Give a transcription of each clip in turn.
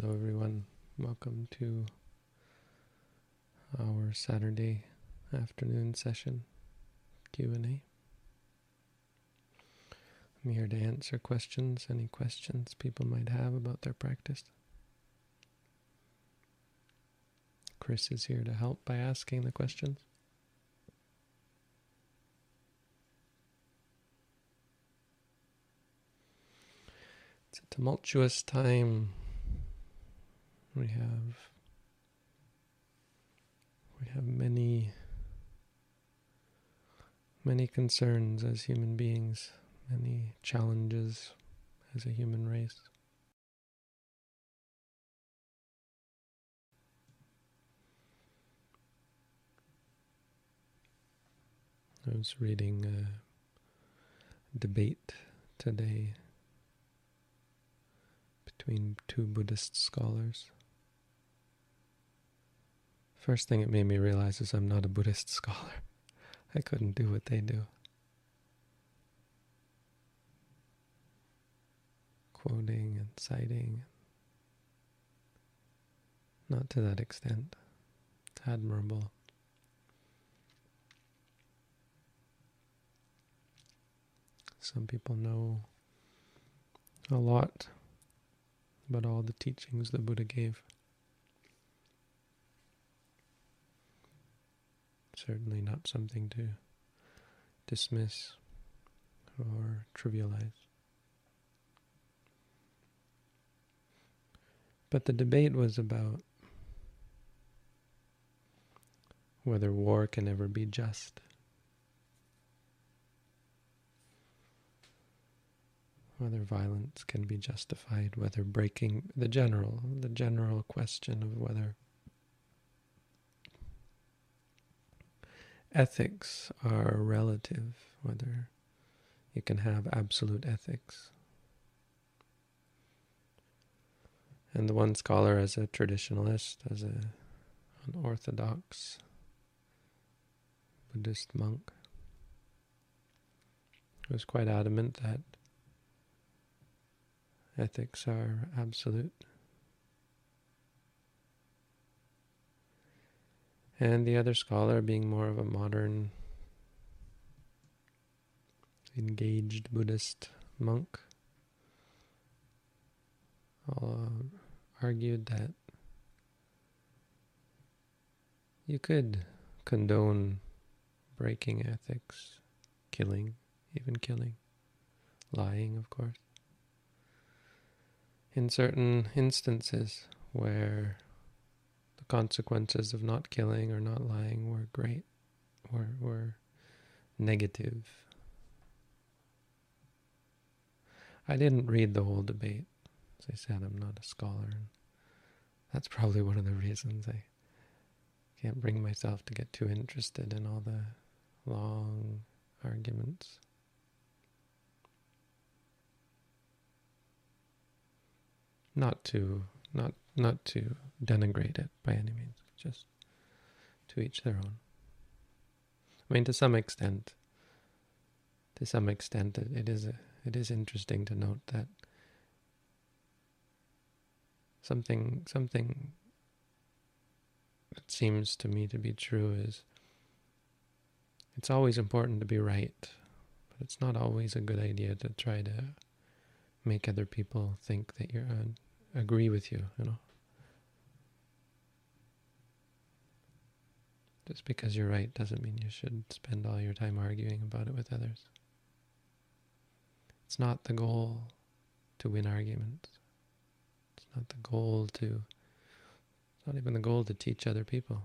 Hello, everyone. Welcome to our Saturday afternoon session Q&A. I'm here to answer questions, any questions people might have about their practice. Chris is here to help by asking the questions. It's a tumultuous time. We have we have many many concerns as human beings, many challenges as a human race. I was reading a debate today between two Buddhist scholars. First thing it made me realize is I'm not a Buddhist scholar. I couldn't do what they do. Quoting and citing. Not to that extent. It's admirable. Some people know a lot about all the teachings the Buddha gave. Certainly not something to dismiss or trivialize. But the debate was about whether war can ever be just. whether violence can be justified, whether breaking the general, the general question of whether ethics are relative, whether you can have absolute ethics. And the one scholar, as a traditionalist, as a, an orthodox Buddhist monk, was quite adamant that ethics are absolute. And the other scholar being more of a modern, engaged Buddhist monk, uh, argued that you could condone breaking ethics, killing, even killing, lying, of course in certain instances where consequences of not killing or not lying were great, were, were negative. I didn't read the whole debate. As I said, I'm not a scholar. And that's probably one of the reasons I can't bring myself to get too interested in all the long arguments. not to not not to denigrate it by any means, just to each their own. I mean, to some extent, to some extent, it, is a, it is interesting to note that something something that seems to me to be true is it's always important to be right, but it's not always a good idea to try to make other people think that you're uh, agree with you, you know. Just because you're right doesn't mean you should spend all your time arguing about it with others. It's not the goal to win arguments. It's not the goal to, it's not even the goal to teach other people.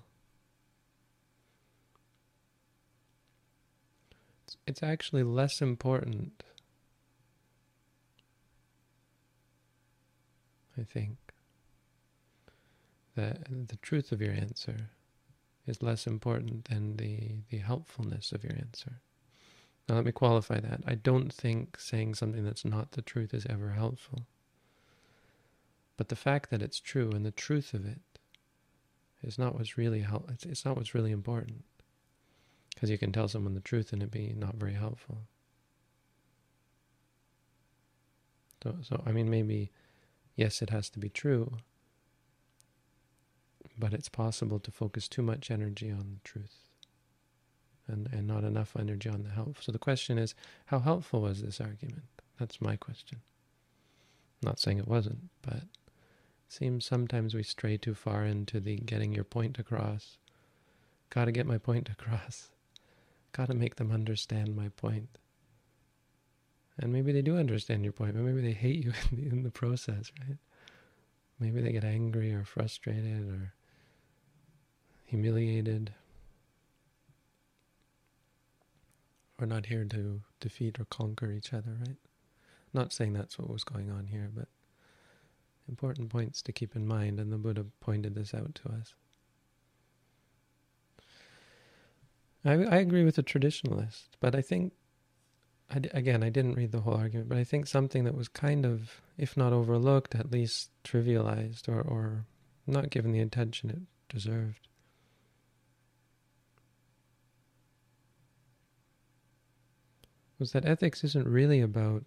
It's, it's actually less important I think that the truth of your answer is less important than the, the helpfulness of your answer. Now, let me qualify that. I don't think saying something that's not the truth is ever helpful. But the fact that it's true and the truth of it is not what's really help. It's, it's not what's really important. Because you can tell someone the truth and it be not very helpful. So, so I mean, maybe yes, it has to be true, but it's possible to focus too much energy on the truth and, and not enough energy on the help. So the question is, how helpful was this argument? That's my question. I'm not saying it wasn't, but it seems sometimes we stray too far into the getting your point across. Got to get my point across. Got to make them understand my point. And maybe they do understand your point, but maybe they hate you in the, in the process, right? Maybe they get angry or frustrated or humiliated. We're not here to defeat or conquer each other, right? Not saying that's what was going on here, but important points to keep in mind, and the Buddha pointed this out to us. I, I agree with the traditionalist, but I think, Again, I didn't read the whole argument, but I think something that was kind of, if not overlooked, at least trivialized or, or not given the attention it deserved, was that ethics isn't really about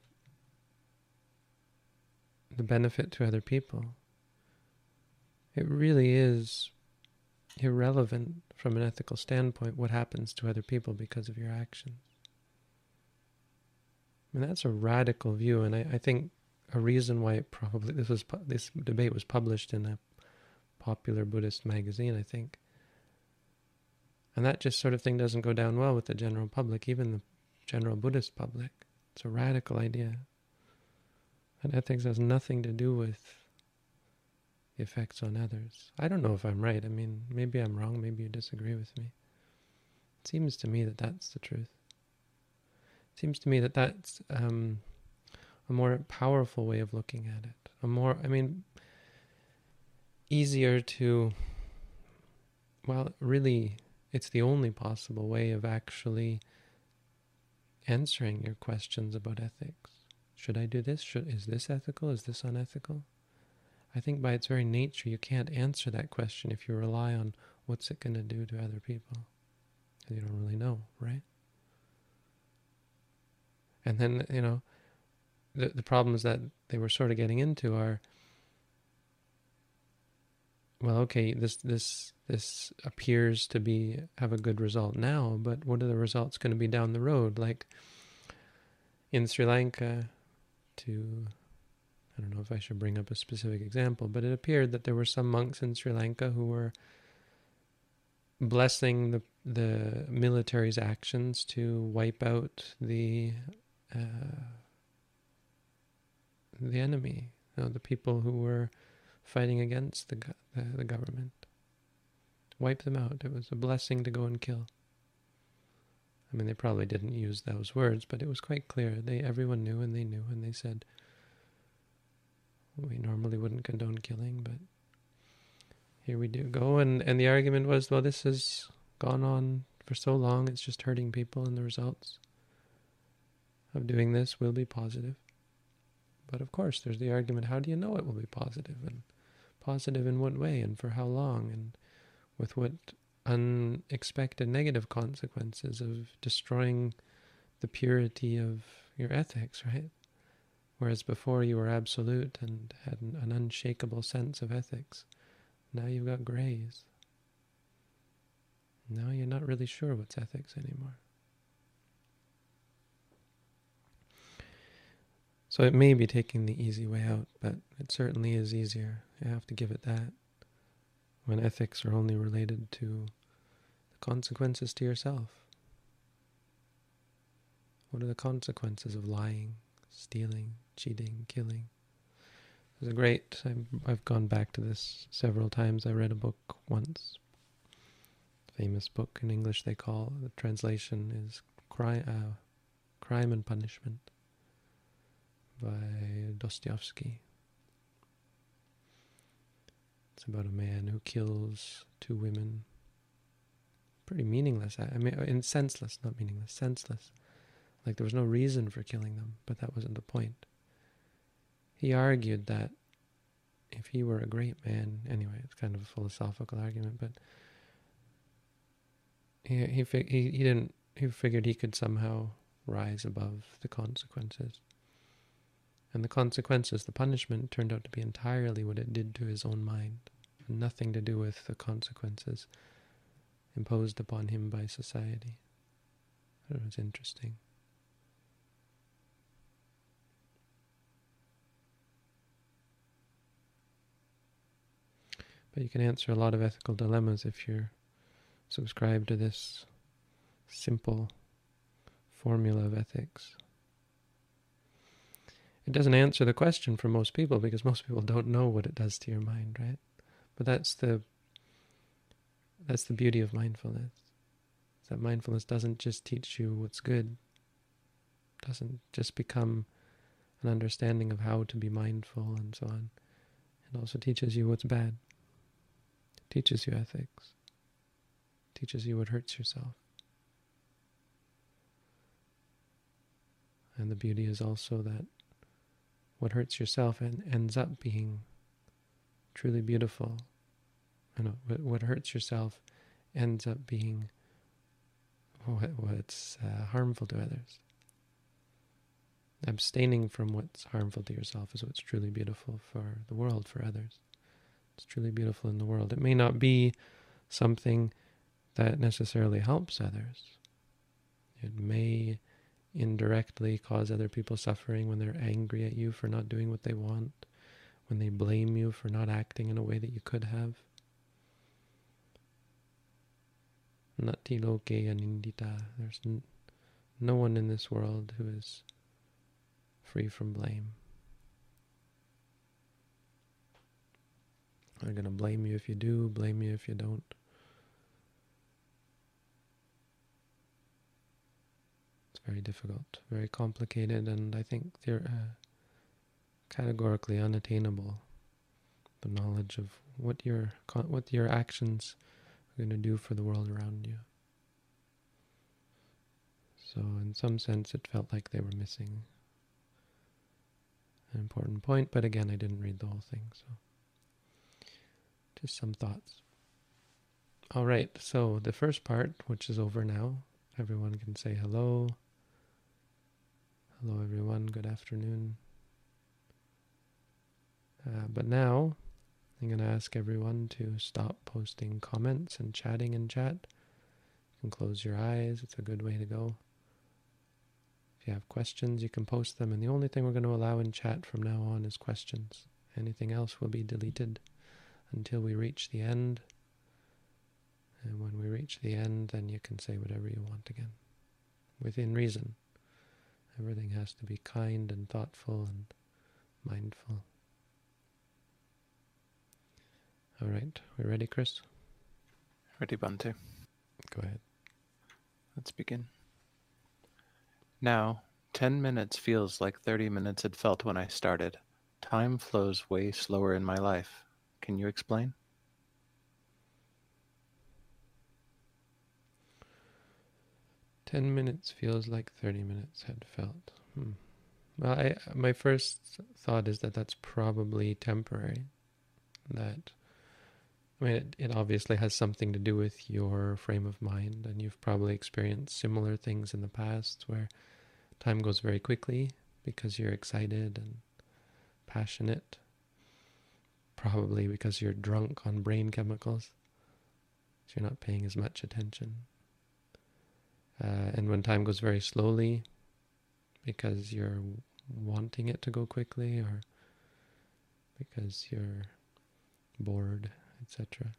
the benefit to other people. It really is irrelevant from an ethical standpoint what happens to other people because of your actions. I mean, that's a radical view, and I, I think a reason why it probably this was this debate was published in a popular Buddhist magazine, I think. And that just sort of thing doesn't go down well with the general public, even the general Buddhist public. It's a radical idea. And ethics has nothing to do with the effects on others. I don't know if I'm right. I mean, maybe I'm wrong. Maybe you disagree with me. It seems to me that that's the truth. Seems to me that that's um, a more powerful way of looking at it. A more, I mean, easier to, well, really, it's the only possible way of actually answering your questions about ethics. Should I do this? Should, is this ethical? Is this unethical? I think by its very nature, you can't answer that question if you rely on what's it going to do to other people. You don't really know, right? And then, you know, the, the problems that they were sort of getting into are, well, okay, this, this, this appears to be, have a good result now, but what are the results going to be down the road? Like in Sri Lanka, to I don't know if I should bring up a specific example, but it appeared that there were some monks in Sri Lanka who were blessing the the military's actions to wipe out the uh, the enemy, you know, the people who were fighting against the, the the government. Wipe them out. It was a blessing to go and kill. I mean, they probably didn't use those words, but it was quite clear. They everyone knew, and they knew, and they said, "We normally wouldn't condone killing, but here we do go." And and the argument was, well, this has gone on for so long; it's just hurting people, and the results of doing this will be positive. But of course, there's the argument: how do you know it will be positive? and positive in what way, and for how long, and with what unexpected negative consequences of destroying the purity of your ethics, right? Whereas before you were absolute and had an unshakable sense of ethics. Now you've got grays. Now you're not really sure what's ethics anymore. So it may be taking the easy way out, but it certainly is easier. You have to give it that. When ethics are only related to the consequences to yourself? What are the consequences of lying, stealing, cheating, killing? There's a great, I've, I've gone back to this several times. I read a book once, famous book in English they call, the translation is uh, Crime and Punishment by Dostoevsky. It's about a man who kills two women pretty meaningless. I mean, uh, in senseless, not meaningless, senseless. Like there was no reason for killing them, but that wasn't the point. He argued that if he were a great man, anyway, it's kind of a philosophical argument, but he he he, he didn't he figured he could somehow rise above the consequences. And the consequences, the punishment, turned out to be entirely what it did to his own mind nothing to do with the consequences imposed upon him by society. It was interesting. But you can answer a lot of ethical dilemmas if you're subscribed to this simple formula of ethics. It doesn't answer the question for most people because most people don't know what it does to your mind, right? But that's the that's the beauty of mindfulness. That mindfulness doesn't just teach you what's good. Doesn't just become an understanding of how to be mindful and so on. It also teaches you what's bad It teaches you ethics, It teaches you what hurts yourself. And the beauty is also that what hurts yourself and ends up being truly beautiful. What hurts yourself ends up being what, what's uh, harmful to others. Abstaining from what's harmful to yourself is what's truly beautiful for the world, for others. It's truly beautiful in the world. It may not be something that necessarily helps others. It may indirectly cause other people suffering when they're angry at you for not doing what they want, when they blame you for not acting in a way that you could have. Natthi loke anindito. There's no one in this world who is free from blame. They're going to blame you if you do, blame you if you don't. Very difficult, very complicated, and I think they're uh, categorically unattainable. The knowledge of what your what your actions are going to do for the world around you. So, in some sense, it felt like they were missing an important point, but again, I didn't read the whole thing, so. Just some thoughts. All right, so the first part, which is over now, everyone can say hello. Hello, everyone. Good afternoon. Uh, but now, I'm going to ask everyone to stop posting comments and chatting in chat. You can close your eyes. It's a good way to go. If you have questions, you can post them. And the only thing we're going to allow in chat from now on is questions. Anything else will be deleted until we reach the end. And when we reach the end, then you can say whatever you want again, within reason. Everything has to be kind and thoughtful and mindful. All right, we ready, Chris? Ready, Bhante. Go ahead. Let's begin. Now, 10 minutes feels like 30 minutes had felt when I started. Time flows way slower in my life. Can you explain? Ten minutes feels like 30 minutes had felt. Hmm. Well, I, my first thought is that that's probably temporary. That, I mean, it, it obviously has something to do with your frame of mind, and you've probably experienced similar things in the past where time goes very quickly because you're excited and passionate probably because you're drunk on brain chemicals. So you're not paying as much attention. Uh, and when time goes very slowly, because you're wanting it to go quickly or because you're bored, etc.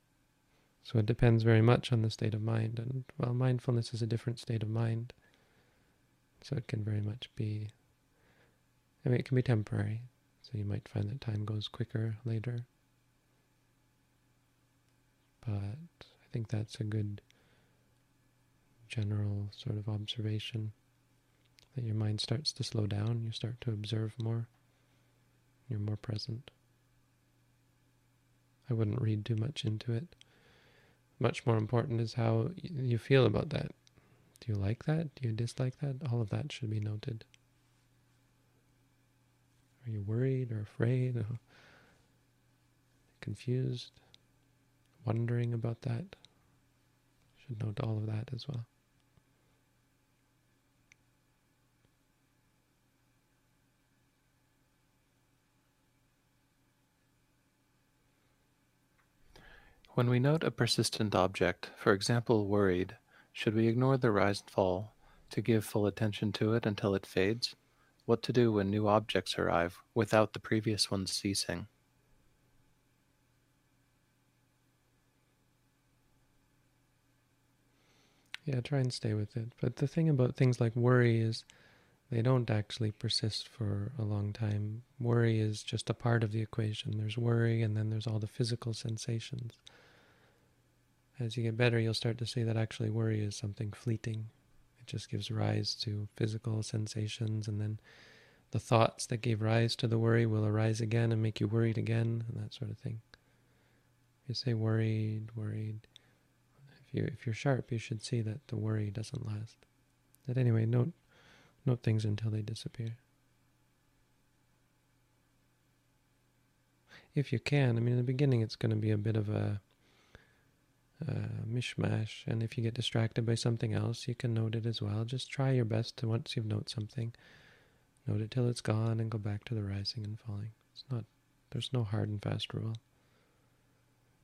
So it depends very much on the state of mind. And well, mindfulness is a different state of mind. So it can very much be, I mean, it can be temporary. So you might find that time goes quicker later. But I think that's a good general sort of observation that your mind starts to slow down, you start to observe more, you're more present. I wouldn't read too much into it. Much more important is how you feel about that. Do you like that? Do you dislike that? All of that should be noted. Are you worried or afraid or confused, wondering about that? Should note all of that as well. When we note a persistent object, for example worried, should we ignore the rise and fall to give full attention to it until it fades? What to do when new objects arrive without the previous ones ceasing? Yeah, try and stay with it. But the thing about things like worry is they don't actually persist for a long time. Worry is just a part of the equation. There's worry, and then there's all the physical sensations. As you get better, you'll start to see that actually worry is something fleeting. It just gives rise to physical sensations, and then the thoughts that gave rise to the worry will arise again and make you worried again, and that sort of thing. You say worried, worried. If you if you're sharp, you should see that the worry doesn't last. But anyway, note note things until they disappear. If you can, I mean, in the beginning, it's going to be a bit of a, a mishmash, and if you get distracted by something else, you can note it as well. Just try your best to once you've noted something, note it till it's gone, and go back to the rising and falling. It's not. There's no hard and fast rule.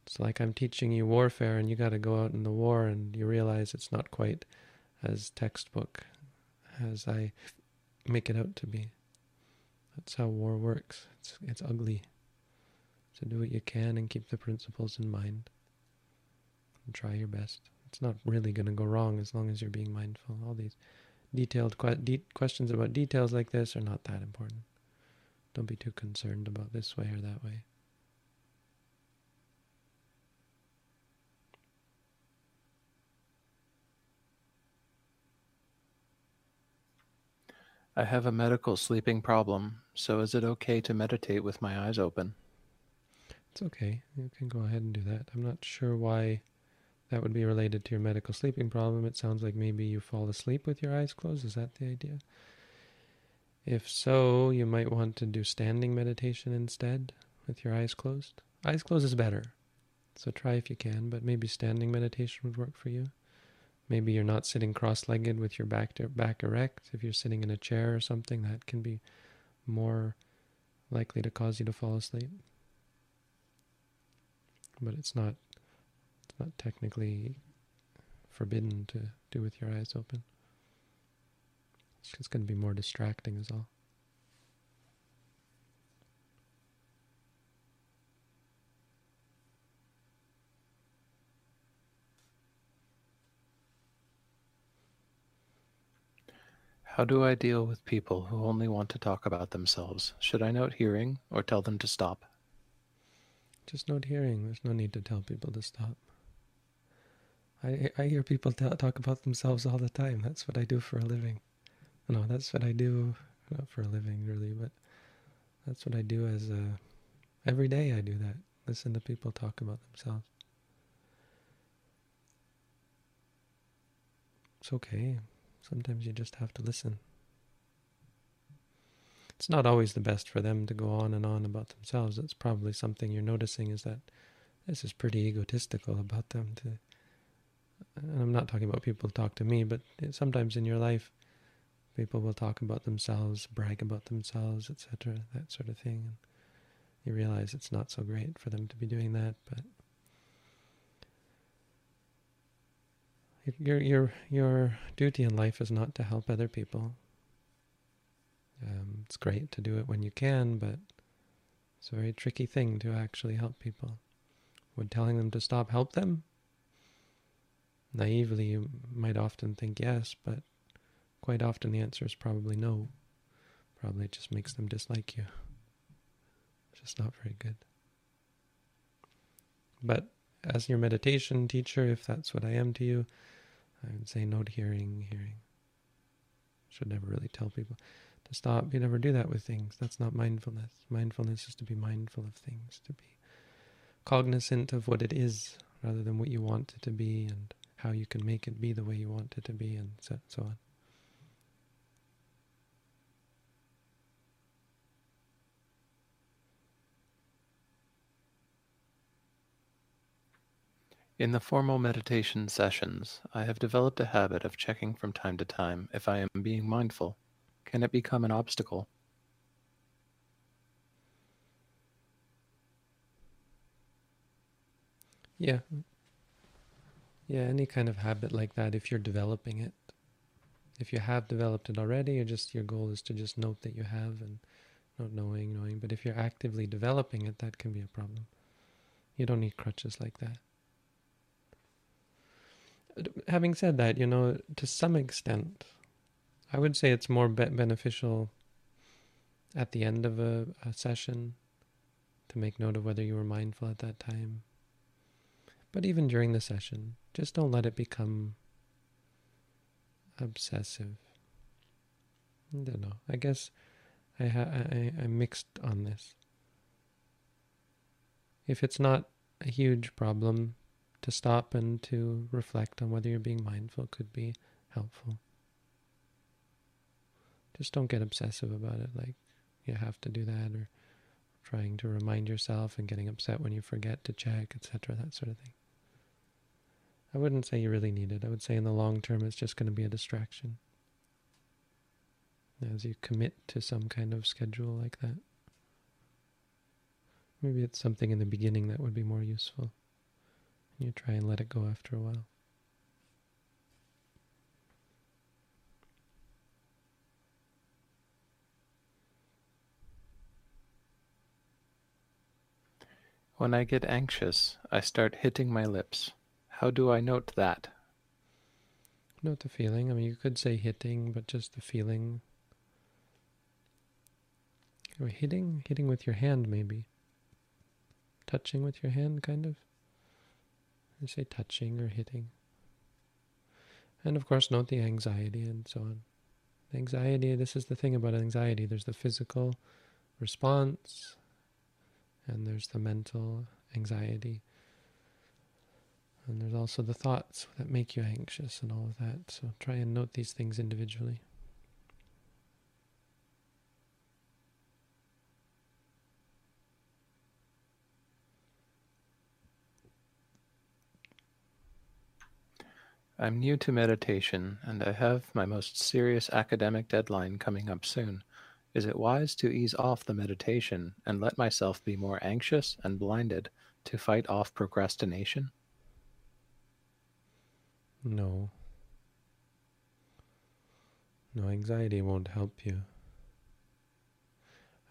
It's like I'm teaching you warfare and you got to go out in the war and you realize it's not quite as textbook as I make it out to be. That's how war works. It's it's ugly. So do what you can and keep the principles in mind. Try your best. It's not really going to go wrong as long as you're being mindful. All these detailed que de questions about details like this are not that important. Don't be too concerned about this way or that way. I have a medical sleeping problem, so is it okay to meditate with my eyes open? It's okay. You can go ahead and do that. I'm not sure why that would be related to your medical sleeping problem. It sounds like maybe you fall asleep with your eyes closed. Is that the idea? If so, you might want to do standing meditation instead with your eyes closed. Eyes closed is better. So try if you can, but maybe standing meditation would work for you. Maybe you're not sitting cross-legged with your back to, back erect. If you're sitting in a chair or something, that can be more likely to cause you to fall asleep. But it's not it's not technically forbidden to do with your eyes open. It's just going to be more distracting is all. How do I deal with people who only want to talk about themselves? Should I note hearing or tell them to stop? Just note hearing. There's no need to tell people to stop. I I hear people talk about themselves all the time. That's what I do for a living. No, that's what I do not for a living really, but that's what I do as a every day I do that. Listen to people talk about themselves. It's okay. Sometimes you just have to listen. It's not always the best for them to go on and on about themselves. It's probably something you're noticing is that this is pretty egotistical about them. To, and I'm not talking about people talk to me, but sometimes in your life, people will talk about themselves, brag about themselves, etc., that sort of thing. And you realize it's not so great for them to be doing that, but Your your your duty in life is not to help other people. Um, it's great to do it when you can, but it's a very tricky thing to actually help people. Would telling them to stop help them? Naively, you might often think yes, but quite often the answer is probably no. Probably just makes them dislike you. It's just not very good. But as your meditation teacher, if that's what I am to you, I would say note hearing, hearing. Should never really tell people to stop. You never do that with things. That's not mindfulness. Mindfulness is to be mindful of things, to be cognizant of what it is rather than what you want it to be and how you can make it be the way you want it to be and so, so on. In the formal meditation sessions, I have developed a habit of checking from time to time if I am being mindful. Can it become an obstacle? Yeah. Yeah, any kind of habit like that, if you're developing it. If you have developed it already, or just your goal is to just note that you have and not knowing, knowing. But if you're actively developing it, that can be a problem. You don't need crutches like that. Having said that, you know, to some extent, I would say it's more be- beneficial at the end of a, a session to make note of whether you were mindful at that time. But even during the session, just don't let it become obsessive. I don't know. I guess I, ha- I I'm mixed on this. If it's not a huge problem, to stop and to reflect on whether you're being mindful could be helpful. Just don't get obsessive about it, like you have to do that, or trying to remind yourself and getting upset when you forget to check, etc., that sort of thing. I wouldn't say you really need it. I would say in the long term, it's just going to be a distraction as you commit to some kind of schedule like that. Maybe it's something in the beginning that would be more useful. You try and let it go after a while. When I get anxious, I start hitting my lips. How do I note that? Note the feeling. I mean, you could say hitting, but just the feeling. Hitting, hitting with your hand, maybe. Touching with your hand, kind of. You say touching or hitting. And of course, note the anxiety and so on. Anxiety, this is the thing about anxiety. There's the physical response, and there's the mental anxiety. And there's also the thoughts that make you anxious and all of that. So try and note these things individually. I'm new to meditation and I have my most serious academic deadline coming up soon. Is it wise to ease off the meditation and let myself be more anxious and blinded to fight off procrastination? No. No, anxiety won't help you.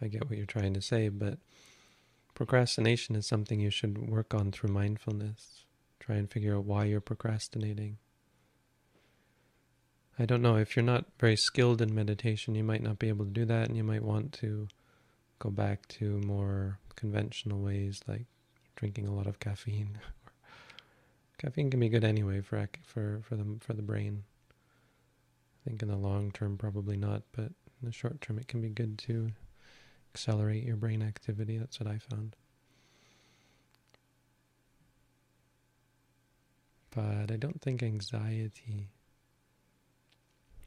I get what you're trying to say, but procrastination is something you should work on through mindfulness. Try and figure out why you're procrastinating. I don't know, if you're not very skilled in meditation, you might not be able to do that, and you might want to go back to more conventional ways like drinking a lot of caffeine. caffeine can be good anyway for for for the for the brain. I think in the long term probably not, but in the short term it can be good to accelerate your brain activity. That's what I found. But I don't think anxiety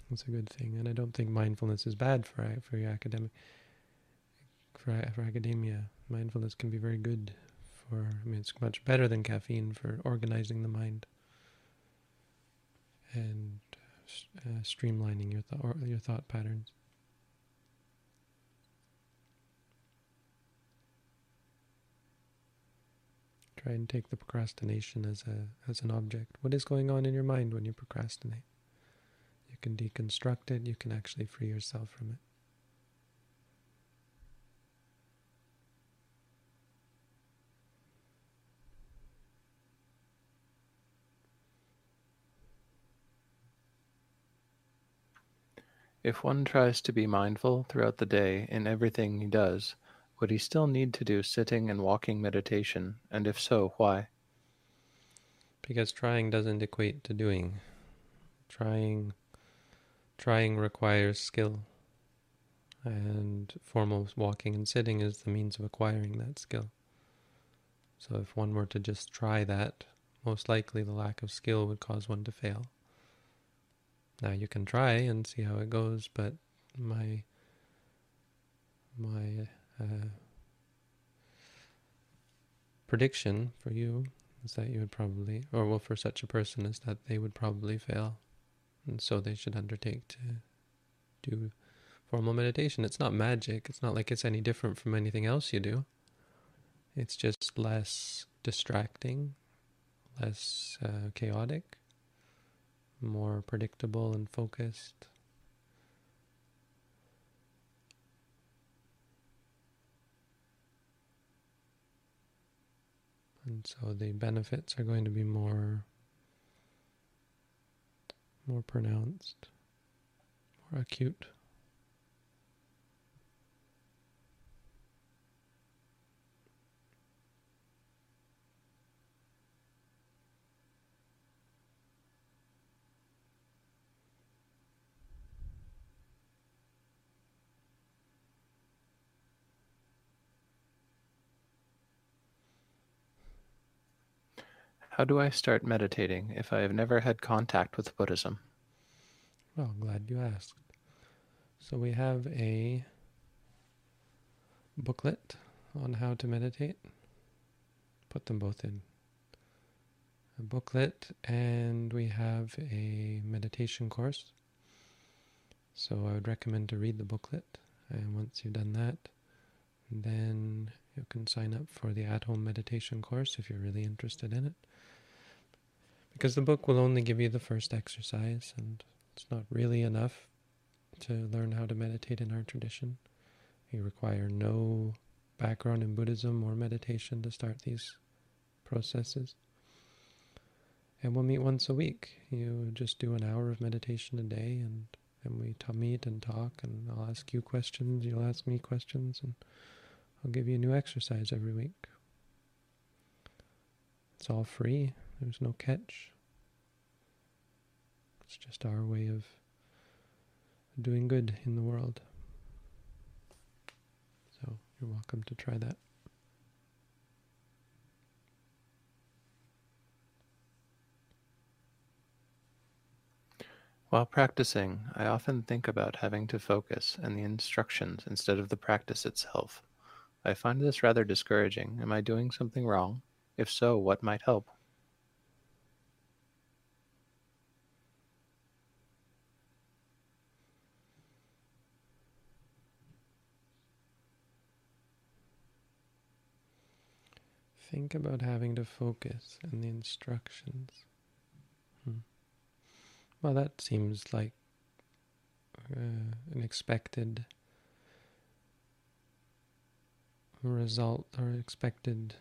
that's a good thing, and I don't think mindfulness is bad for for your academic for for academia. Mindfulness can be very good for. I mean, it's much better than caffeine for organizing the mind and uh, streamlining your thought your thought patterns. Try and take the procrastination as a as an object. What is going on in your mind when you procrastinate? You can deconstruct it, you can actually free yourself from it. If one tries to be mindful throughout the day in everything he does, would he still need to do sitting and walking meditation, and if so, why? Because trying doesn't equate to doing. Trying Trying requires skill, and formal walking and sitting is the means of acquiring that skill. So if one were to just try that, most likely the lack of skill would cause one to fail. Now you can try and see how it goes, but my my uh, prediction for you is that you would probably, or well, for such a person, is that they would probably fail and so they should undertake to do formal meditation. It's not magic. It's not like it's any different from anything else you do. It's just less distracting less uh, chaotic, more predictable and focused. And so the benefits are going to be more more pronounced, more acute. How do I start meditating if I have never had contact with Buddhism? Well, glad you asked. So we have a booklet on how to meditate. Put them both in. A booklet and we have a meditation course. So I would recommend to read the booklet. And once you've done that, then you can sign up for the at-home meditation course if you're really interested in it. Because the book will only give you the first exercise, and it's not really enough to learn how to meditate in our tradition. You require no background in Buddhism or meditation to start these processes. And we'll meet once a week. You just do an hour of meditation a day, and, and we meet and talk, and I'll ask you questions, you'll ask me questions, and I'll give you a new exercise every week. It's all free. There's no catch. It's just our way of doing good in the world. So you're welcome to try that. While practicing, I often think about having to focus and the instructions instead of the practice itself. I find this rather discouraging. Am I doing something wrong? If so, what might help? Think about having to focus and the instructions. Hmm. Well, that seems like uh, an expected result or expected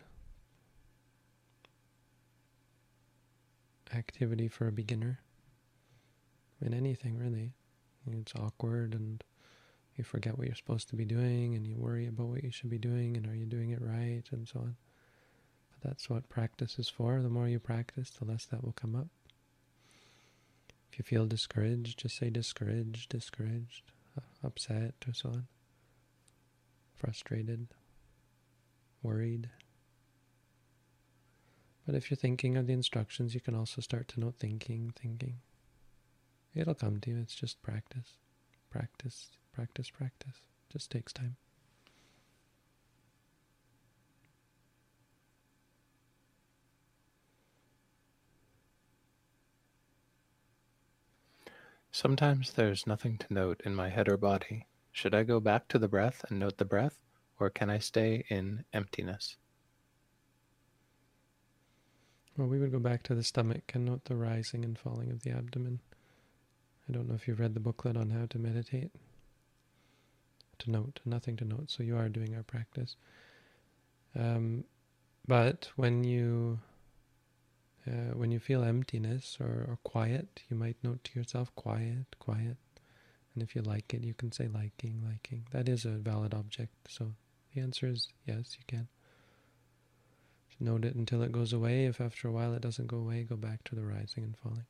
activity for a beginner in anything really. It's awkward and you forget what you're supposed to be doing and you worry about what you should be doing and are you doing it right and so on. But that's what practice is for. The more you practice, the less that will come up. If you feel discouraged, just say discouraged, discouraged, uh, upset, or so on. Frustrated, worried. But if you're thinking of the instructions, you can also start to note thinking, thinking. It'll come to you. It's just practice. Practice, practice, practice. Just takes time. Sometimes there's nothing to note in my head or body. Should I go back to the breath and note the breath, or can I stay in emptiness? Well, we would go back to the stomach and note the rising and falling of the abdomen. I don't know if you've read the booklet on how to meditate. To note, nothing to note. So you are doing our practice. Um, but when you uh, when you feel emptiness or, or quiet, you might note to yourself, quiet, quiet. And if you like it, you can say liking, liking. That is a valid object. So the answer is yes, you can. Note it until it goes away. If after a while it doesn't go away, go back to the rising and falling.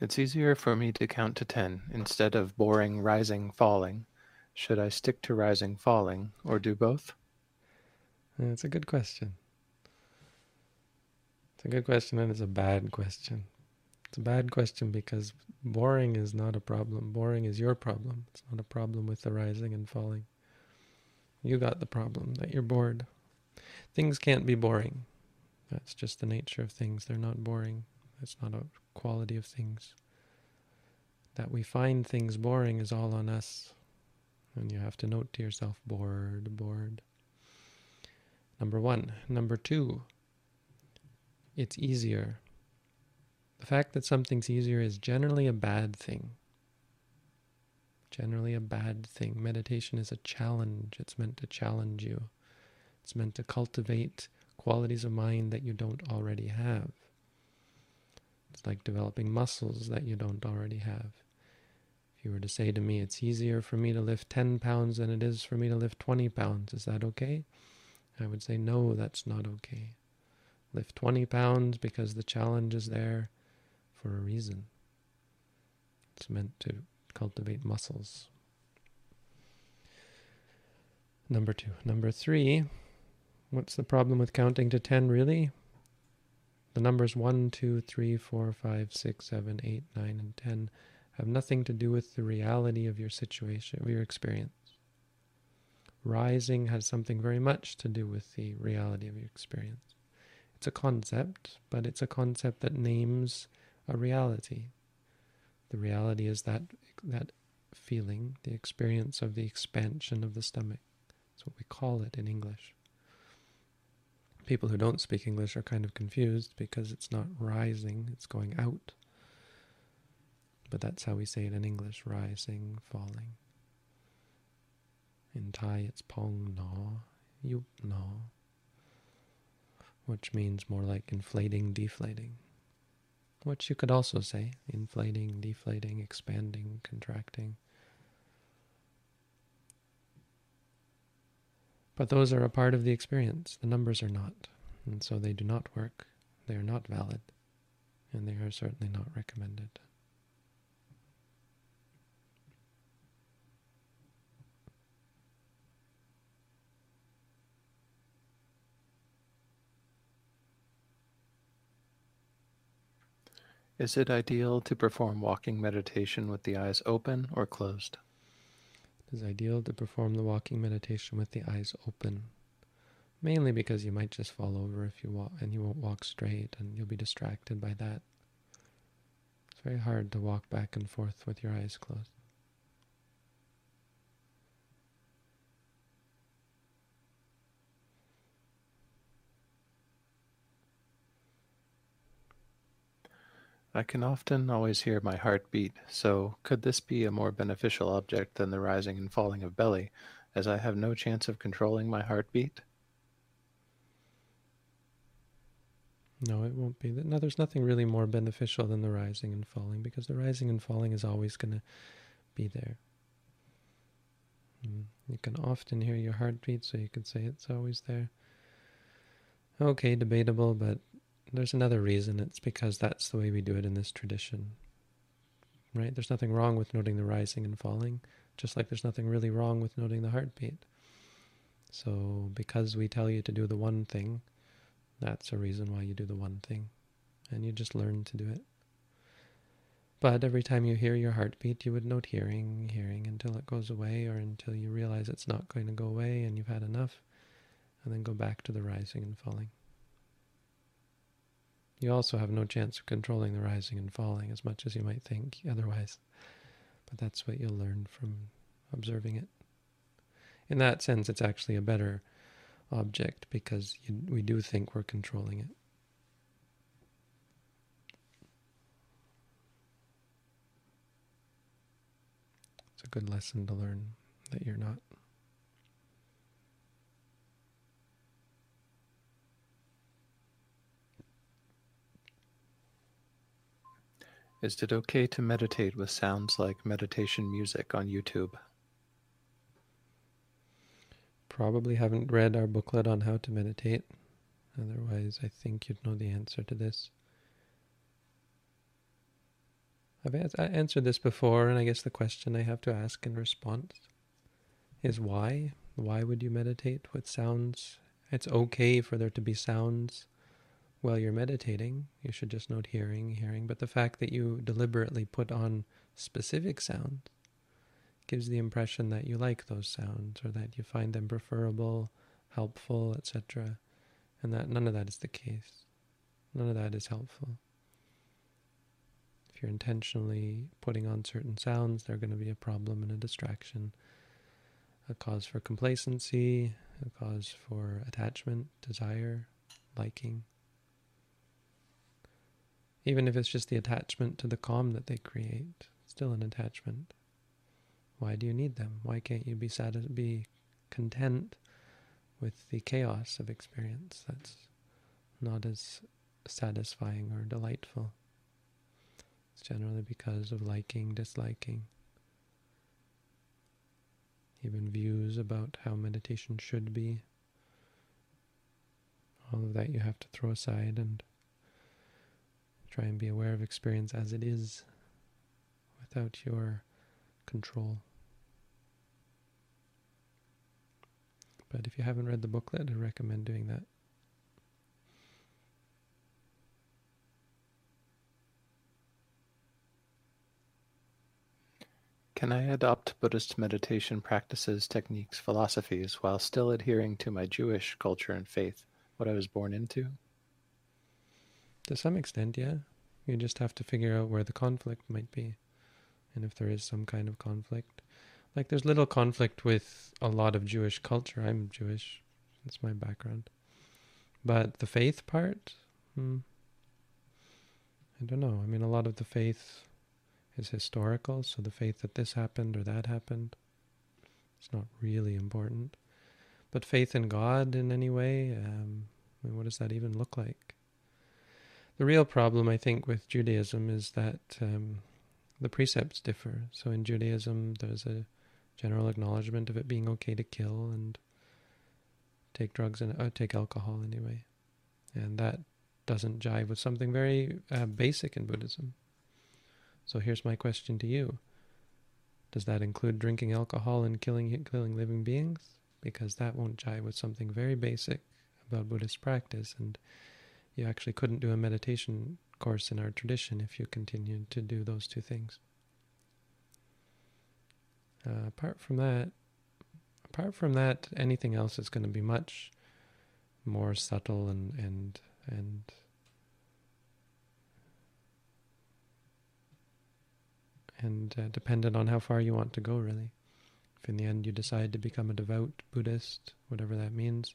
It's easier for me to count to ten instead of boring rising falling. Should I stick to rising falling or do both? It's a good question. It's a good question and it's a bad question. It's a bad question because boring is not a problem. Boring is your problem. It's not a problem with the rising and falling. You got the problem that you're bored. Things can't be boring. That's just the nature of things. They're not boring. It's not a quality of things. That we find things boring is all on us. And you have to note to yourself, bored, bored. Number one. Number two, it's easier. The fact that something's easier is generally a bad thing. Generally a bad thing. Meditation is a challenge. It's meant to challenge you. It's meant to cultivate qualities of mind that you don't already have. It's like developing muscles that you don't already have. If you were to say to me, it's easier for me to lift 10 pounds than it is for me to lift 20 pounds, is that okay? I would say, no, that's not okay. Lift 20 pounds because the challenge is there for a reason. It's meant to cultivate muscles. Number two. Number three, what's the problem with counting to 10 really? The numbers 1, 2, 3, 4, 5, 6, 7, 8, 9, and 10 have nothing to do with the reality of your situation, of your experience. Rising has something very much to do with the reality of your experience. It's a concept, but it's a concept that names a reality. The reality is that that feeling, the experience of the expansion of the stomach. That's what we call it in English. People who don't speak English are kind of confused because it's not rising, it's going out. But that's how we say it in English, rising, falling. In Thai it's pong no, yup no, which means more like inflating, deflating. Which you could also say, inflating, deflating, expanding, contracting. But those are a part of the experience. The numbers are not. And so they do not work. They are not valid. And they are certainly not recommended. Is it ideal to perform walking meditation with the eyes open or closed? It is ideal to perform the walking meditation with the eyes open, mainly because you might just fall over if you walk and you won't walk straight and you'll be distracted by that. It's very hard to walk back and forth with your eyes closed. I can often always hear my heart beat, so could this be a more beneficial object than the rising and falling of belly, as I have no chance of controlling my heartbeat? No, it won't be. No, there's nothing really more beneficial than the rising and falling, because the rising and falling is always going to be there. Mm, you can often hear your heartbeat, so you could say it's always there. Okay, debatable, but there's another reason. It's because that's the way we do it in this tradition. Right? There's nothing wrong with noting the rising and falling, just like there's nothing really wrong with noting the heartbeat. So, because we tell you to do the one thing, that's a reason why you do the one thing. And you just learn to do it. But every time you hear your heartbeat, you would note hearing, hearing until it goes away or until you realize it's not going to go away and you've had enough, and then go back to the rising and falling. You also have no chance of controlling the rising and falling as much as you might think otherwise. But that's what you'll learn from observing it. In that sense, it's actually a better object because you, we do think we're controlling it. It's a good lesson to learn that you're not. Is it okay to meditate with sounds like meditation music on YouTube? Probably haven't read our booklet on how to meditate. Otherwise, I think you'd know the answer to this. I've answered this before, and I guess the question I have to ask in response is why? Why would you meditate with sounds? It's okay for there to be sounds while you're meditating. You should just note hearing, hearing. But the fact that you deliberately put on specific sounds gives the impression that you like those sounds or that you find them preferable, helpful, etc. And that none of that is the case. None of that is helpful. If you're intentionally putting on certain sounds, they're going to be a problem and a distraction, a cause for complacency, a cause for attachment, desire, liking. Even if it's just the attachment to the calm that they create, still an attachment. Why do you need them? Why can't you be sad, be content with the chaos of experience that's not as satisfying or delightful? It's generally because of liking, disliking, even views about how meditation should be. All of that you have to throw aside and try and be aware of experience as it is without your control. But if you haven't read the booklet, I recommend doing that. Can I adopt Buddhist meditation practices, techniques, philosophies while still adhering to my Jewish culture and faith, what I was born into? To some extent, yeah. You just have to figure out where the conflict might be. And if there is some kind of conflict. Like there's little conflict with a lot of Jewish culture. I'm Jewish. That's my background. But the faith part, hmm, I don't know. I mean, a lot of the faith is historical, so the faith that this happened or that happened, it's not really important. But faith in God in any way, um, I mean, what does that even look like? The real problem, I think, with Judaism is that um, the precepts differ. So in Judaism, there's a general acknowledgement of it being okay to kill and take drugs and uh, take alcohol anyway, and that doesn't jive with something very uh, basic in Buddhism. So here's my question to you: Does that include drinking alcohol and killing killing living beings? Because that won't jive with something very basic about Buddhist practice, and you actually couldn't do a meditation course in our tradition if you continued to do those two things. Uh, apart from that, apart from that, anything else is going to be much more subtle and and and and uh, dependent on how far you want to go. Really, if in the end you decide to become a devout Buddhist, whatever that means,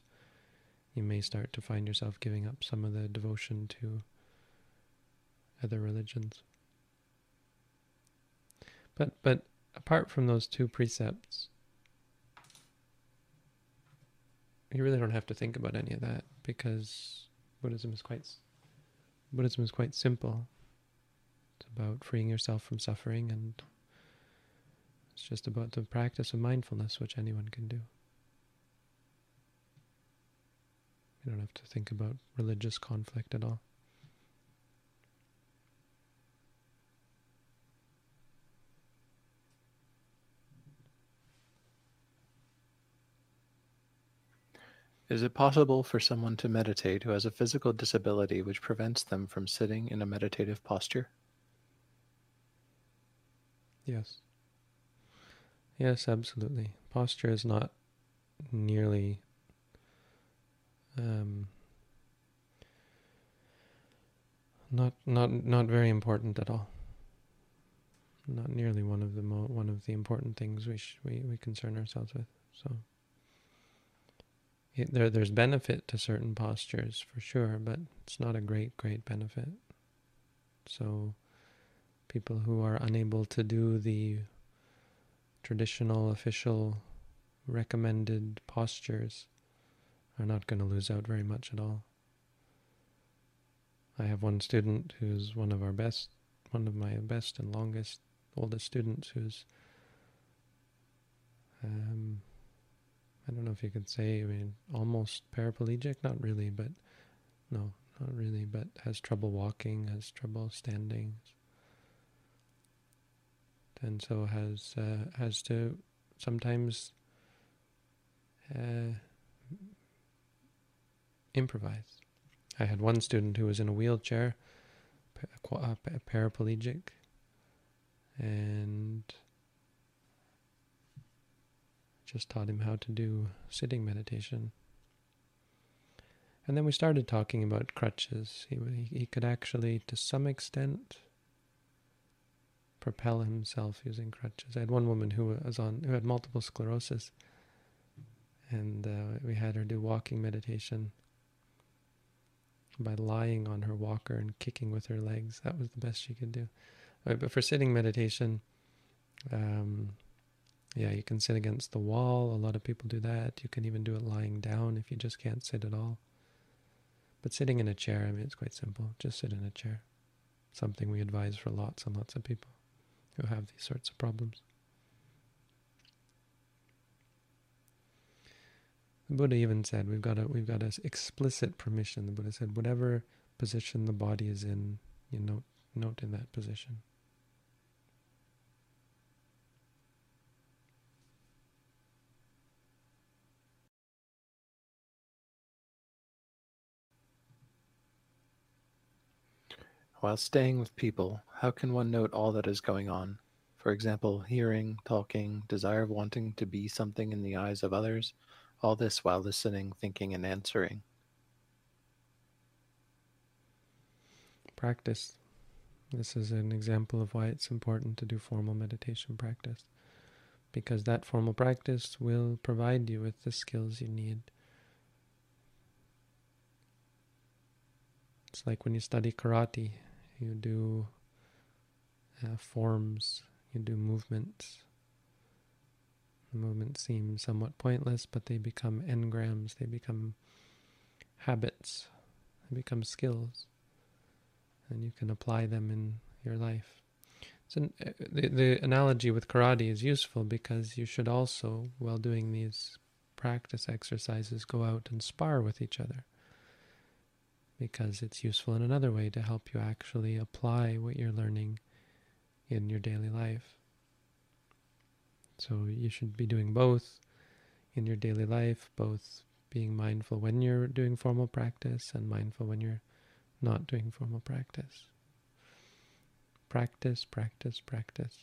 you may start to find yourself giving up some of the devotion to other religions. But but apart from those two precepts, you really don't have to think about any of that because Buddhism is quite Buddhism is quite simple. It's about freeing yourself from suffering and it's just about the practice of mindfulness which anyone can do. You don't have to think about religious conflict at all. Is it possible for someone to meditate who has a physical disability which prevents them from sitting in a meditative posture? Yes. Yes, absolutely. Posture is not nearly um, not not not very important at all. Not nearly one of the mo- one of the important things we sh- we we concern ourselves with. So it, there there's benefit to certain postures for sure, but it's not a great great benefit. So people who are unable to do the traditional official recommended postures are not going to lose out very much at all. I have one student who's one of our best, one of my best and longest, oldest students who's, um, I don't know if you could say, I mean, almost paraplegic, not really, but no, not really, but has trouble walking, has trouble standing, and so has uh, has to sometimes uh, improvise. I had one student who was in a wheelchair, paraplegic, and just taught him how to do sitting meditation. And then we started talking about crutches. He, he could actually, to some extent, propel himself using crutches. I had one woman who was on who had multiple sclerosis, and uh, we had her do walking meditation by lying on her walker and kicking with her legs. That was the best she could do. Right, but for sitting meditation, um, yeah, you can sit against the wall. A lot of people do that. You can even do it lying down if you just can't sit at all. But sitting in a chair, I mean, it's quite simple. Just sit in a chair. Something we advise for lots and lots of people who have these sorts of problems. The Buddha even said we've got a we've got a explicit permission. The Buddha said whatever position the body is in, you note note in that position. While staying with people, how can one note all that is going on? For example, hearing, talking, desire of wanting to be something in the eyes of others, all this while listening, thinking, and answering. Practice. This is an example of why it's important to do formal meditation practice. Because that formal practice will provide you with the skills you need. It's like when you study karate, you do uh, forms, you do movements, movements seem somewhat pointless, but they become engrams, they become habits, they become skills, and you can apply them in your life. So uh, the, the analogy with karate is useful because you should also, while doing these practice exercises, go out and spar with each other because it's useful in another way to help you actually apply what you're learning in your daily life. So you should be doing both in your daily life, both being mindful when you're doing formal practice and mindful when you're not doing formal practice. Practice, practice, practice.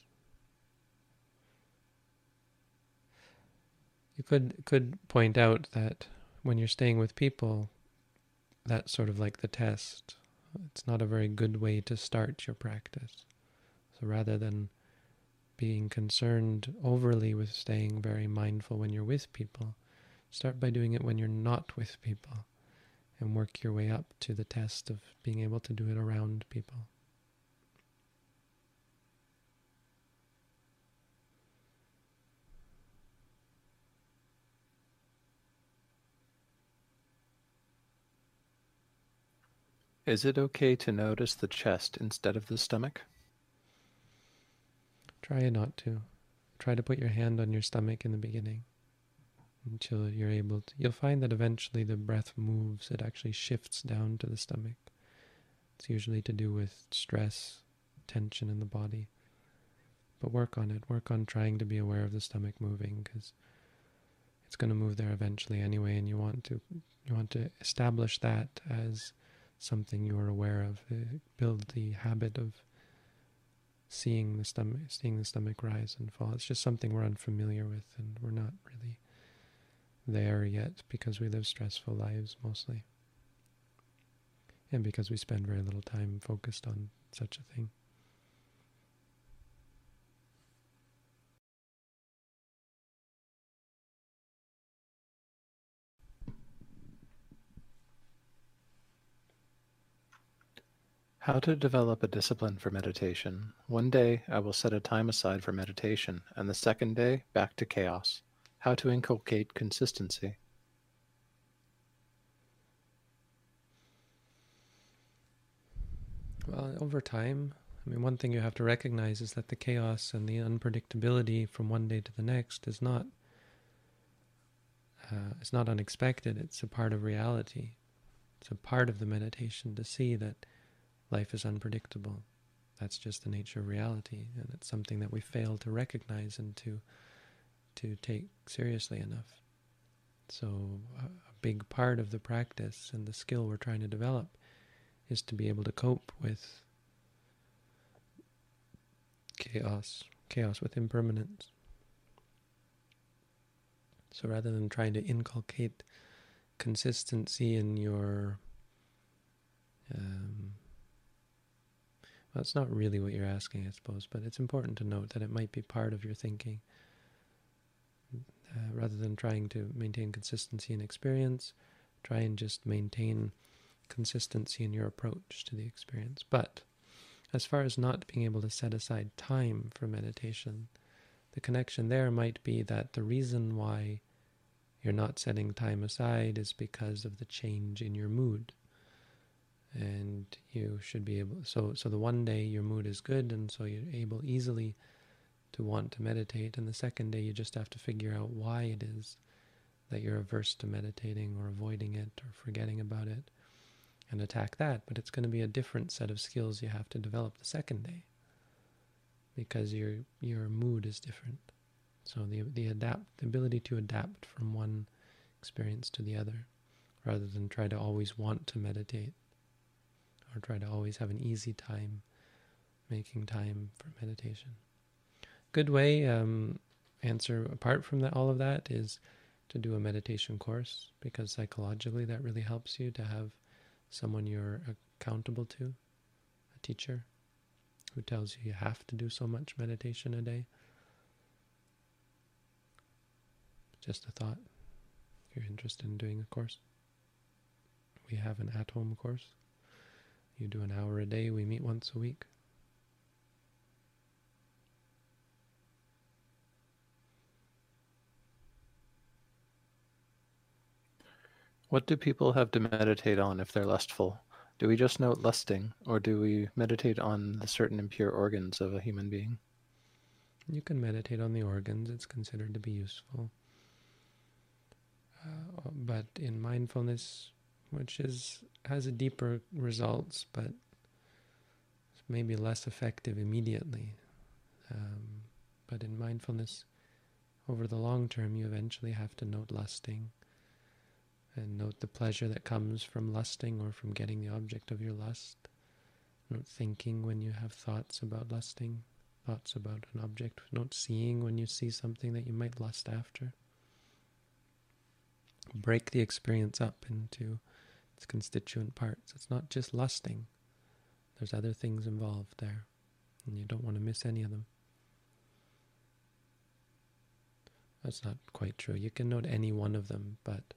You could could point out that when you're staying with people, that's sort of like the test. It's not a very good way to start your practice. So rather than being concerned overly with staying very mindful when you're with people. Start by doing it when you're not with people and work your way up to the test of being able to do it around people. Is it okay to notice the chest instead of the stomach? Try not to. Try to put your hand on your stomach in the beginning until you're able to. You'll find that eventually the breath moves, it actually shifts down to the stomach. It's usually to do with stress, tension in the body. But work on it. Work on trying to be aware of the stomach moving because it's going to move there eventually anyway, and you want to you want to establish that as something you are aware of. Uh, build the habit of seeing the stomach seeing the stomach rise and fall. It's just something we're unfamiliar with and we're not really there yet because we live stressful lives mostly. And because we spend very little time focused on such a thing. How to develop a discipline for meditation. One day I will set a time aside for meditation, and the second day back to chaos. How to inculcate consistency. Well, over time, I mean, one thing you have to recognize is that the chaos and the unpredictability from one day to the next is not uh, it's not unexpected. It's a part of reality. It's a part of the meditation to see that life is unpredictable. That's just the nature of reality, and it's something that we fail to recognize and to to take seriously enough. So a, big part of the practice and the skill we're trying to develop is to be able to cope with chaos, chaos with impermanence. So rather than trying to inculcate consistency in your um, That's not really what you're asking, I suppose, but it's important to note that it might be part of your thinking. Uh, rather than trying to maintain consistency in experience, try and just maintain consistency in your approach to the experience. But as far as not being able to set aside time for meditation, the connection there might be that the reason why you're not setting time aside is because of the change in your mood. And you should be able so so the one day your mood is good and so you're able easily to want to meditate and the second day you just have to figure out why it is that you're averse to meditating or avoiding it or forgetting about it and attack that. But it's going to be a different set of skills you have to develop the second day because your your mood is different. So the the adapt the ability to adapt from one experience to the other, rather than try to always want to meditate, or try to always have an easy time making time for meditation. Good way um, answer apart from that all of that is to do a meditation course because psychologically that really helps you to have someone you're accountable to, a teacher who tells you you have to do so much meditation a day. Just a thought. If you're interested in doing a course, we have an at home course. You do an hour a day, we meet once a week. What do people have to meditate on if they're lustful? Do we just note lusting, or do we meditate on the certain impure organs of a human being? You can meditate on the organs, it's considered to be useful. Uh, but in mindfulness, which is has a deeper results, but maybe less effective immediately. Um, but in mindfulness, over the long term, you eventually have to note lusting and note the pleasure that comes from lusting or from getting the object of your lust. Note thinking when you have thoughts about lusting, thoughts about an object. Note seeing when you see something that you might lust after. Break the experience up into its constituent parts. It's not just lusting. There's other things involved there, and you don't want to miss any of them. That's not quite true. You can note any one of them, but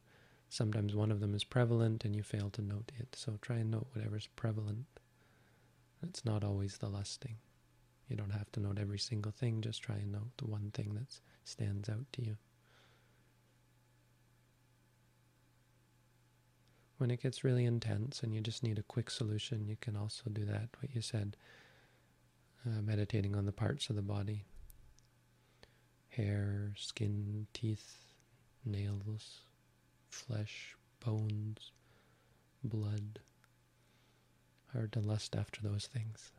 Sometimes one of them is prevalent and you fail to note it. So try and note whatever's prevalent. It's not always the lusting. You don't have to note every single thing, just try and note the one thing that stands out to you. When it gets really intense and you just need a quick solution, you can also do that, what you said, uh, meditating on the parts of the body hair, skin, teeth, nails, flesh, bones, blood. Hard to lust after those things.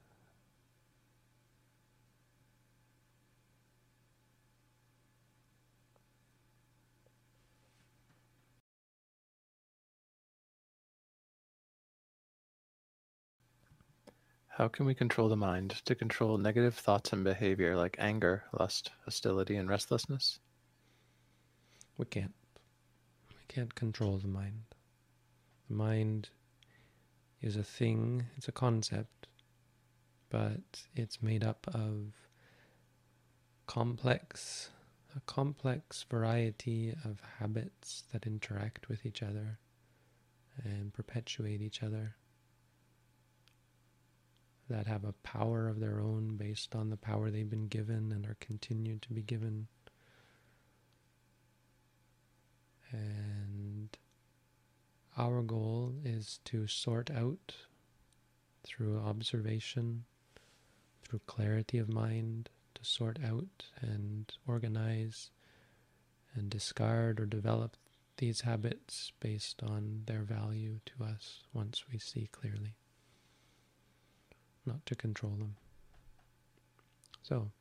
How can we control the mind to control negative thoughts and behavior like anger, lust, hostility, and restlessness? We can't We can't control the mind. The mind is a thing, it's a concept, but it's made up of complex, a complex variety of habits that interact with each other and perpetuate each other, that have a power of their own based on the power they've been given and are continued to be given. And our goal is to sort out through observation, through clarity of mind, to sort out and organize and discard or develop these habits based on their value to us once we see clearly, not to control them. So,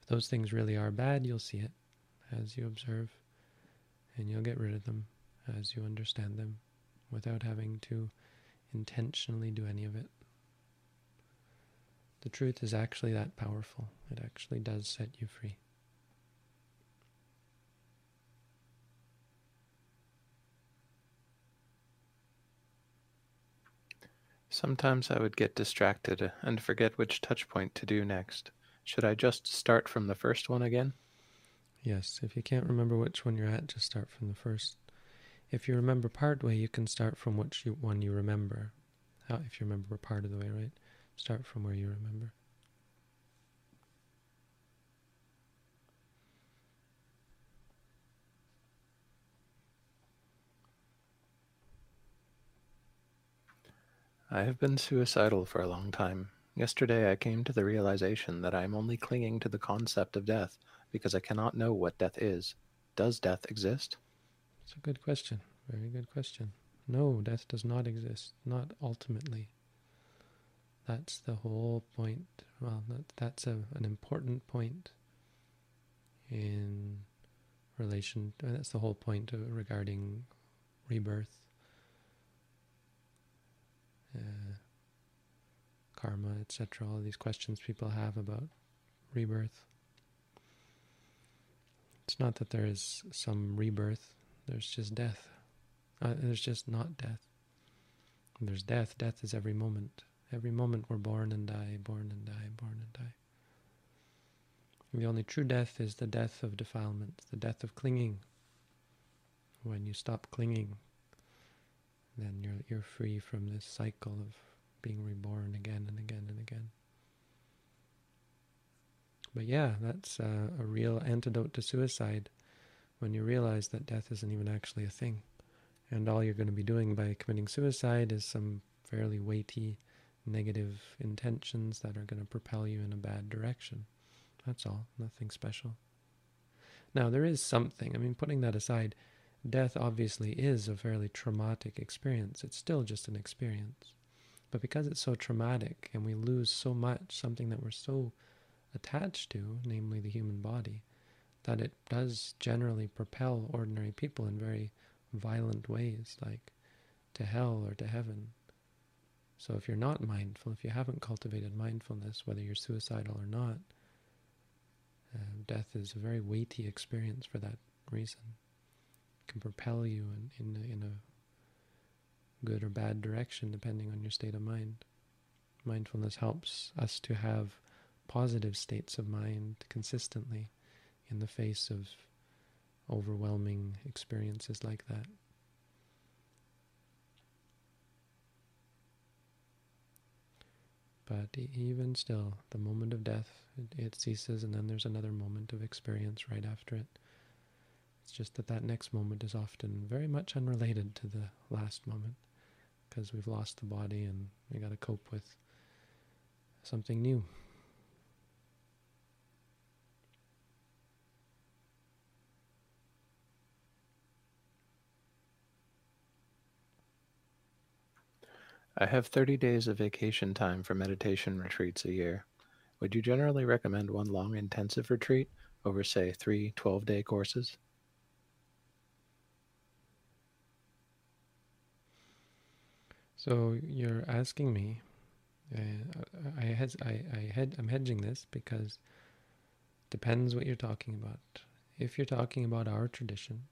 if those things really are bad, you'll see it as you observe and you'll get rid of them as you understand them without having to intentionally do any of it. The truth is actually that powerful. It actually does set you free. Sometimes I would get distracted and forget which touch point to do next. Should I just start from the first one again? Yes, if you can't remember which one you're at, just start from the first. If you remember part way, you can start from which you, one you remember. If you remember part of the way, right? Start from where you remember. I have been suicidal for a long time. Yesterday I came to the realization that I am only clinging to the concept of death because I cannot know what death is. Does death exist? It's a good question. Very good question. No, death does not exist. Not ultimately. That's the whole point. Well, that, that's a, an important point in relation. That's the whole point regarding rebirth uh, karma, etc. All these questions people have about rebirth. It's not that there is some rebirth, there's just death. Uh, there's just not death. There's death. Death is every moment. Every moment we're born and die, born and die, born and die. And the only true death is the death of defilement, the death of clinging. When you stop clinging, then you're you're free from this cycle of being reborn again and again and again. But yeah, that's a real antidote to suicide when you realize that death isn't even actually a thing. And all you're going to be doing by committing suicide is some fairly weighty negative intentions that are going to propel you in a bad direction. That's all, nothing special. Now, there is something, I mean, putting that aside, death obviously is a fairly traumatic experience. It's still just an experience. But because it's so traumatic and we lose so much, something that we're so attached to, namely the human body, that it does generally propel ordinary people in very violent ways, like to hell or to heaven. So if you're not mindful, if you haven't cultivated mindfulness, whether you're suicidal or not, uh, death is a very weighty experience for that reason can propel you in, in, in a good or bad direction depending on your state of mind. Mindfulness helps us to have positive states of mind consistently in the face of overwhelming experiences like that. But even still, the moment of death, it, it, ceases, and then there's another moment of experience right after it. It's just that that next moment is often very much unrelated to the last moment because we've lost the body and we got to cope with something new. I have 30 days of vacation time for meditation retreats a year. Would you generally recommend one long intensive retreat over, say, three 12 day courses? So you're asking me. Uh, I I I had I'm hedging this because depends what you're talking about. If you're talking about our tradition,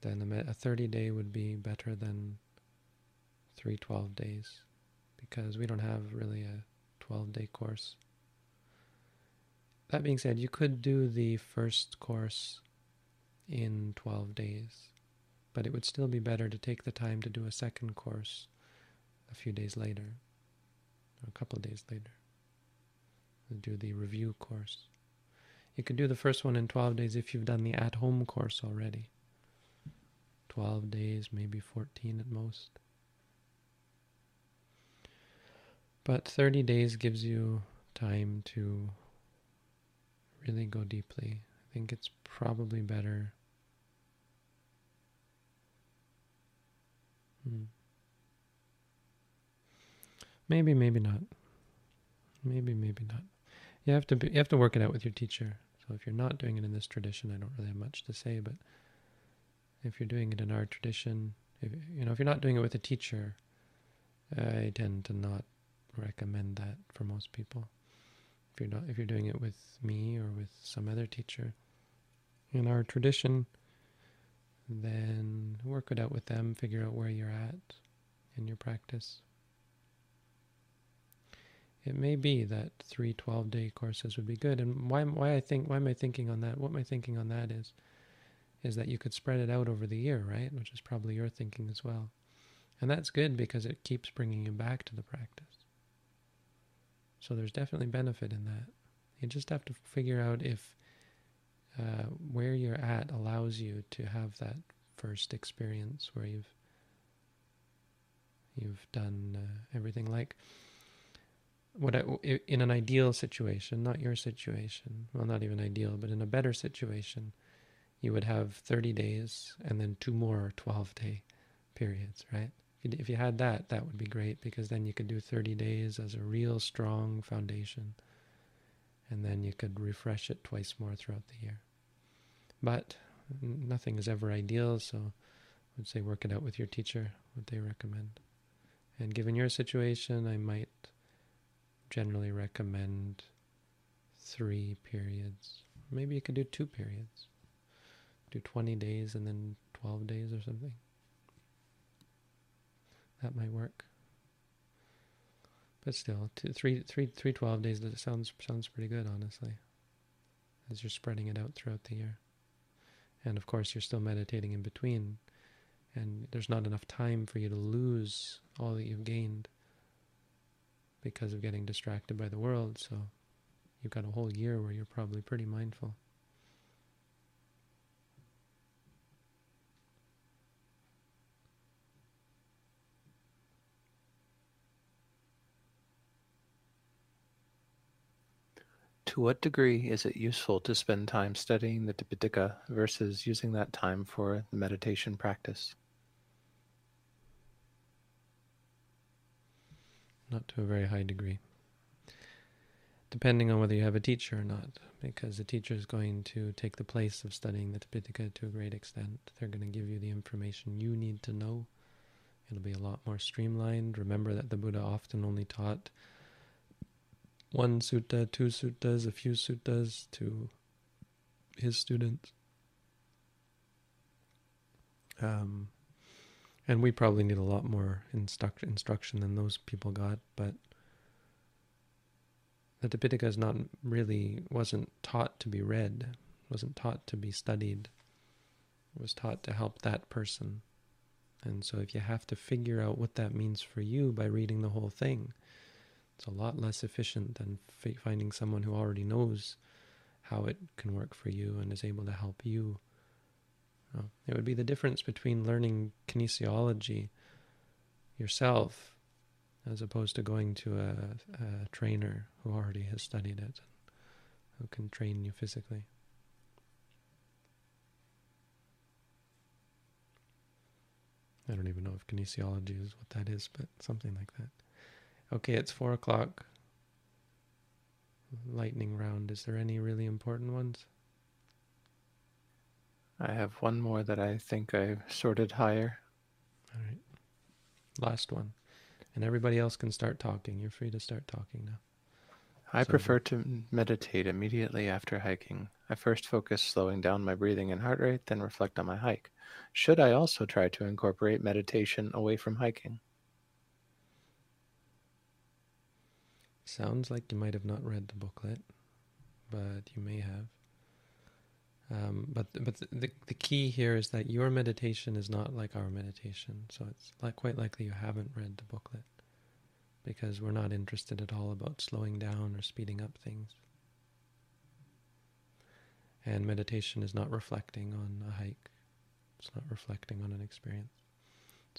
then a 30 day would be better than 312 days because we don't have really a 12 day course. That being said, you could do the first course in 12 days but it would still be better to take the time to do a second course a few days later, or a couple of days later. Do the review course. You could do the first one in 12 days if you've done the at home course already. 12 days, maybe 14 at most. But 30 days gives you time to really go deeply. I think it's probably better Hmm. Maybe, maybe not. Maybe, maybe not. You have to be, you have to work it out with your teacher. So if you're not doing it in this tradition, I don't really have much to say. But if you're doing it in our tradition, if, you know, if you're not doing it with a teacher, I tend to not recommend that for most people. If you're not, if you're doing it with me or with some other teacher, in our tradition, then work it out with them, figure out where you're at in your practice. it may be that three 12 day courses would be good. And why, why I think, why am I thinking on that? What my thinking on that is, is that you could spread it out over the year, right? Which is probably your thinking as well. And that's good because it keeps bringing you back to the practice. So there's definitely benefit in that. You just have to figure out if uh, where you're at allows you to have that first experience where you've you've done uh, everything like what I, in an ideal situation, not your situation, well, not even ideal, but in a better situation, you would have 30 days and then two more 12 day periods, right? If you had that, that would be great because then you could do 30 days as a real strong foundation and then you could refresh it twice more throughout the year. But nothing is ever ideal, so I would say work it out with your teacher, what they recommend. And given your situation, I might generally recommend three periods. Maybe you could do two periods. Do 20 days and then 12 days or something. That might work. But still, two, three, three, three 12 days, that sounds, sounds pretty good, honestly, as you're spreading it out throughout the year. And of course, you're still meditating in between, and there's not enough time for you to lose all that you've gained because of getting distracted by the world. So you've got a whole year where you're probably pretty mindful. To what degree is it useful to spend time studying the Tipitaka versus using that time for the meditation practice? not to a very high degree. Depending on whether you have a teacher or not, because the teacher is going to take the place of studying the Tipitaka to a great extent. They're going to give you the information you need to know. It'll be a lot more streamlined. Remember that the Buddha often only taught one sutta, two suttas, a few suttas to his students. Um, and we probably need a lot more instruct, instruction than those people got, but the Tipitaka is not really, wasn't taught to be read, wasn't taught to be studied. It was taught to help that person. And so if you have to figure out what that means for you by reading the whole thing, it's a lot less efficient than finding someone who already knows how it can work for you and is able to help you uh, it would be the difference between learning kinesiology yourself as opposed to going to a, a trainer who already has studied it, who can train you physically. I don't even know if kinesiology is what that is, but something like that. Okay, it's four o'clock. Lightning round. Is there any really important ones? I have one more that I think I've sorted higher. All right. Last one. And everybody else can start talking. You're free to start talking now. I so, prefer to meditate immediately after hiking. I first focus slowing down my breathing and heart rate, then reflect on my hike. Should I also try to incorporate meditation away from hiking? Sounds like you might have not read the booklet, but you may have. Um, but but the the key here is that your meditation is not like our meditation. So it's like quite likely you haven't read the booklet because we're not interested at all about slowing down or speeding up things. And meditation is not reflecting on a hike. It's not reflecting on an experience.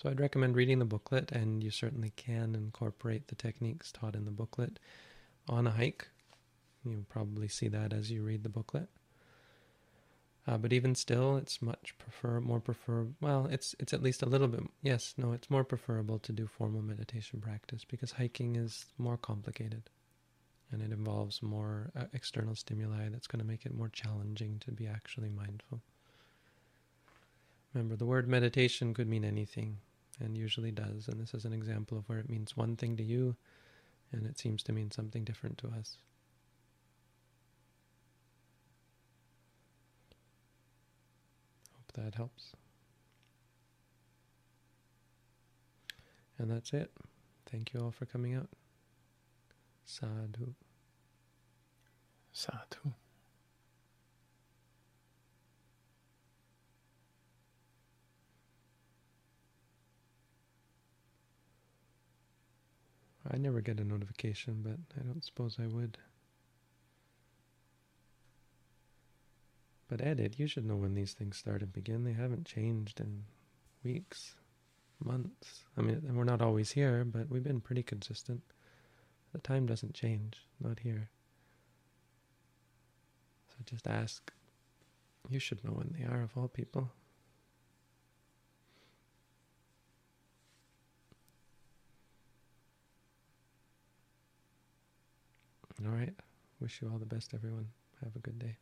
So I'd recommend reading the booklet, and you certainly can incorporate the techniques taught in the booklet on a hike. You'll probably see that as you read the booklet. Uh, but even still, it's much prefer more prefer. Well, it's it's at least a little bit. Yes, no, it's more preferable to do formal meditation practice because hiking is more complicated, and it involves more uh, external stimuli. That's going to make it more challenging to be actually mindful. Remember, the word meditation could mean anything, and usually does. And this is an example of where it means one thing to you, and it seems to mean something different to us. Hope that helps. And that's it. Thank you all for coming out. Sadhu. Sadhu. I never get a notification, but I don't suppose I would. But edit, you should know when these things start and begin. They haven't changed in weeks, months. I mean, we're not always here, but we've been pretty consistent. The time doesn't change, not here. So just ask. You should know when they are, of all people. All right. Wish you all the best, everyone. Have a good day.